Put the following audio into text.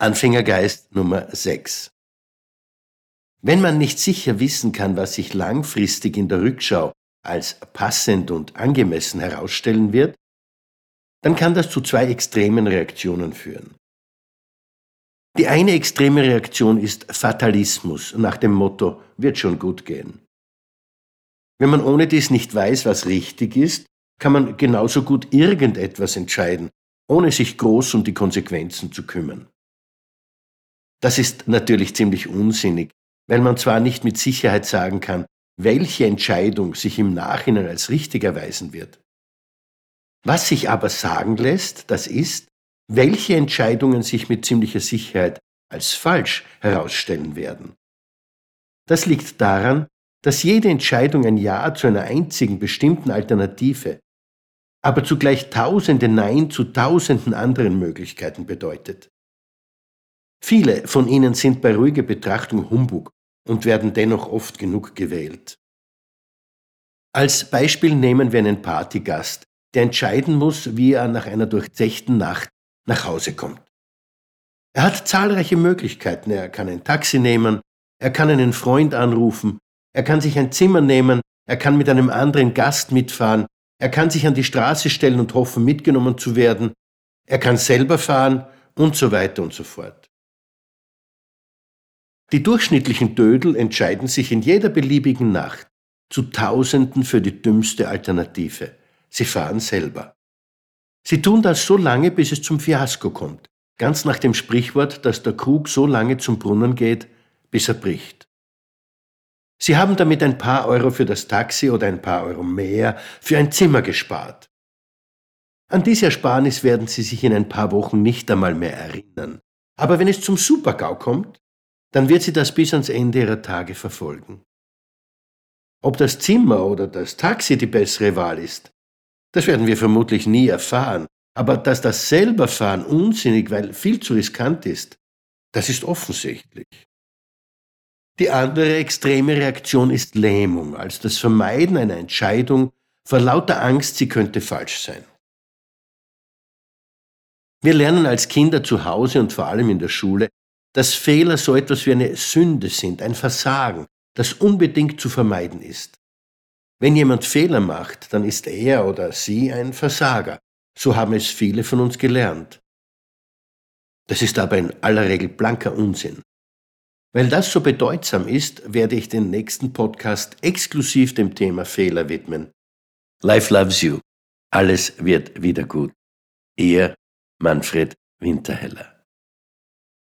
Anfängergeist Nummer 6. Wenn man nicht sicher wissen kann, was sich langfristig in der Rückschau als passend und angemessen herausstellen wird, dann kann das zu zwei extremen Reaktionen führen. Die eine extreme Reaktion ist Fatalismus nach dem Motto wird schon gut gehen. Wenn man ohne dies nicht weiß, was richtig ist, kann man genauso gut irgendetwas entscheiden, ohne sich groß um die Konsequenzen zu kümmern. Das ist natürlich ziemlich unsinnig, weil man zwar nicht mit Sicherheit sagen kann, welche Entscheidung sich im Nachhinein als richtig erweisen wird. Was sich aber sagen lässt, das ist, welche Entscheidungen sich mit ziemlicher Sicherheit als falsch herausstellen werden. Das liegt daran, dass jede Entscheidung ein Ja zu einer einzigen bestimmten Alternative, aber zugleich tausende Nein zu tausenden anderen Möglichkeiten bedeutet. Viele von ihnen sind bei ruhiger Betrachtung Humbug und werden dennoch oft genug gewählt. Als Beispiel nehmen wir einen Partygast, der entscheiden muss, wie er nach einer durchzechten Nacht nach Hause kommt. Er hat zahlreiche Möglichkeiten. Er kann ein Taxi nehmen, er kann einen Freund anrufen, er kann sich ein Zimmer nehmen, er kann mit einem anderen Gast mitfahren, er kann sich an die Straße stellen und hoffen, mitgenommen zu werden, er kann selber fahren und so weiter und so fort. Die durchschnittlichen Dödel entscheiden sich in jeder beliebigen Nacht zu Tausenden für die dümmste Alternative. Sie fahren selber. Sie tun das so lange, bis es zum Fiasko kommt, ganz nach dem Sprichwort, dass der Krug so lange zum Brunnen geht, bis er bricht. Sie haben damit ein paar Euro für das Taxi oder ein paar Euro mehr für ein Zimmer gespart. An diese Ersparnis werden Sie sich in ein paar Wochen nicht einmal mehr erinnern. Aber wenn es zum Supergau kommt, dann wird Sie das bis ans Ende Ihrer Tage verfolgen. Ob das Zimmer oder das Taxi die bessere Wahl ist, das werden wir vermutlich nie erfahren. Aber dass das Selberfahren unsinnig, weil viel zu riskant ist, das ist offensichtlich. Die andere extreme Reaktion ist Lähmung, also das Vermeiden einer Entscheidung vor lauter Angst, sie könnte falsch sein. Wir lernen als Kinder zu Hause und vor allem in der Schule, dass Fehler so etwas wie eine Sünde sind, ein Versagen, das unbedingt zu vermeiden ist. Wenn jemand Fehler macht, dann ist er oder sie ein Versager. So haben es viele von uns gelernt. Das ist aber in aller Regel blanker Unsinn. Weil das so bedeutsam ist, werde ich den nächsten Podcast exklusiv dem Thema Fehler widmen. Life loves you. Alles wird wieder gut. Ihr Manfred Winterheller.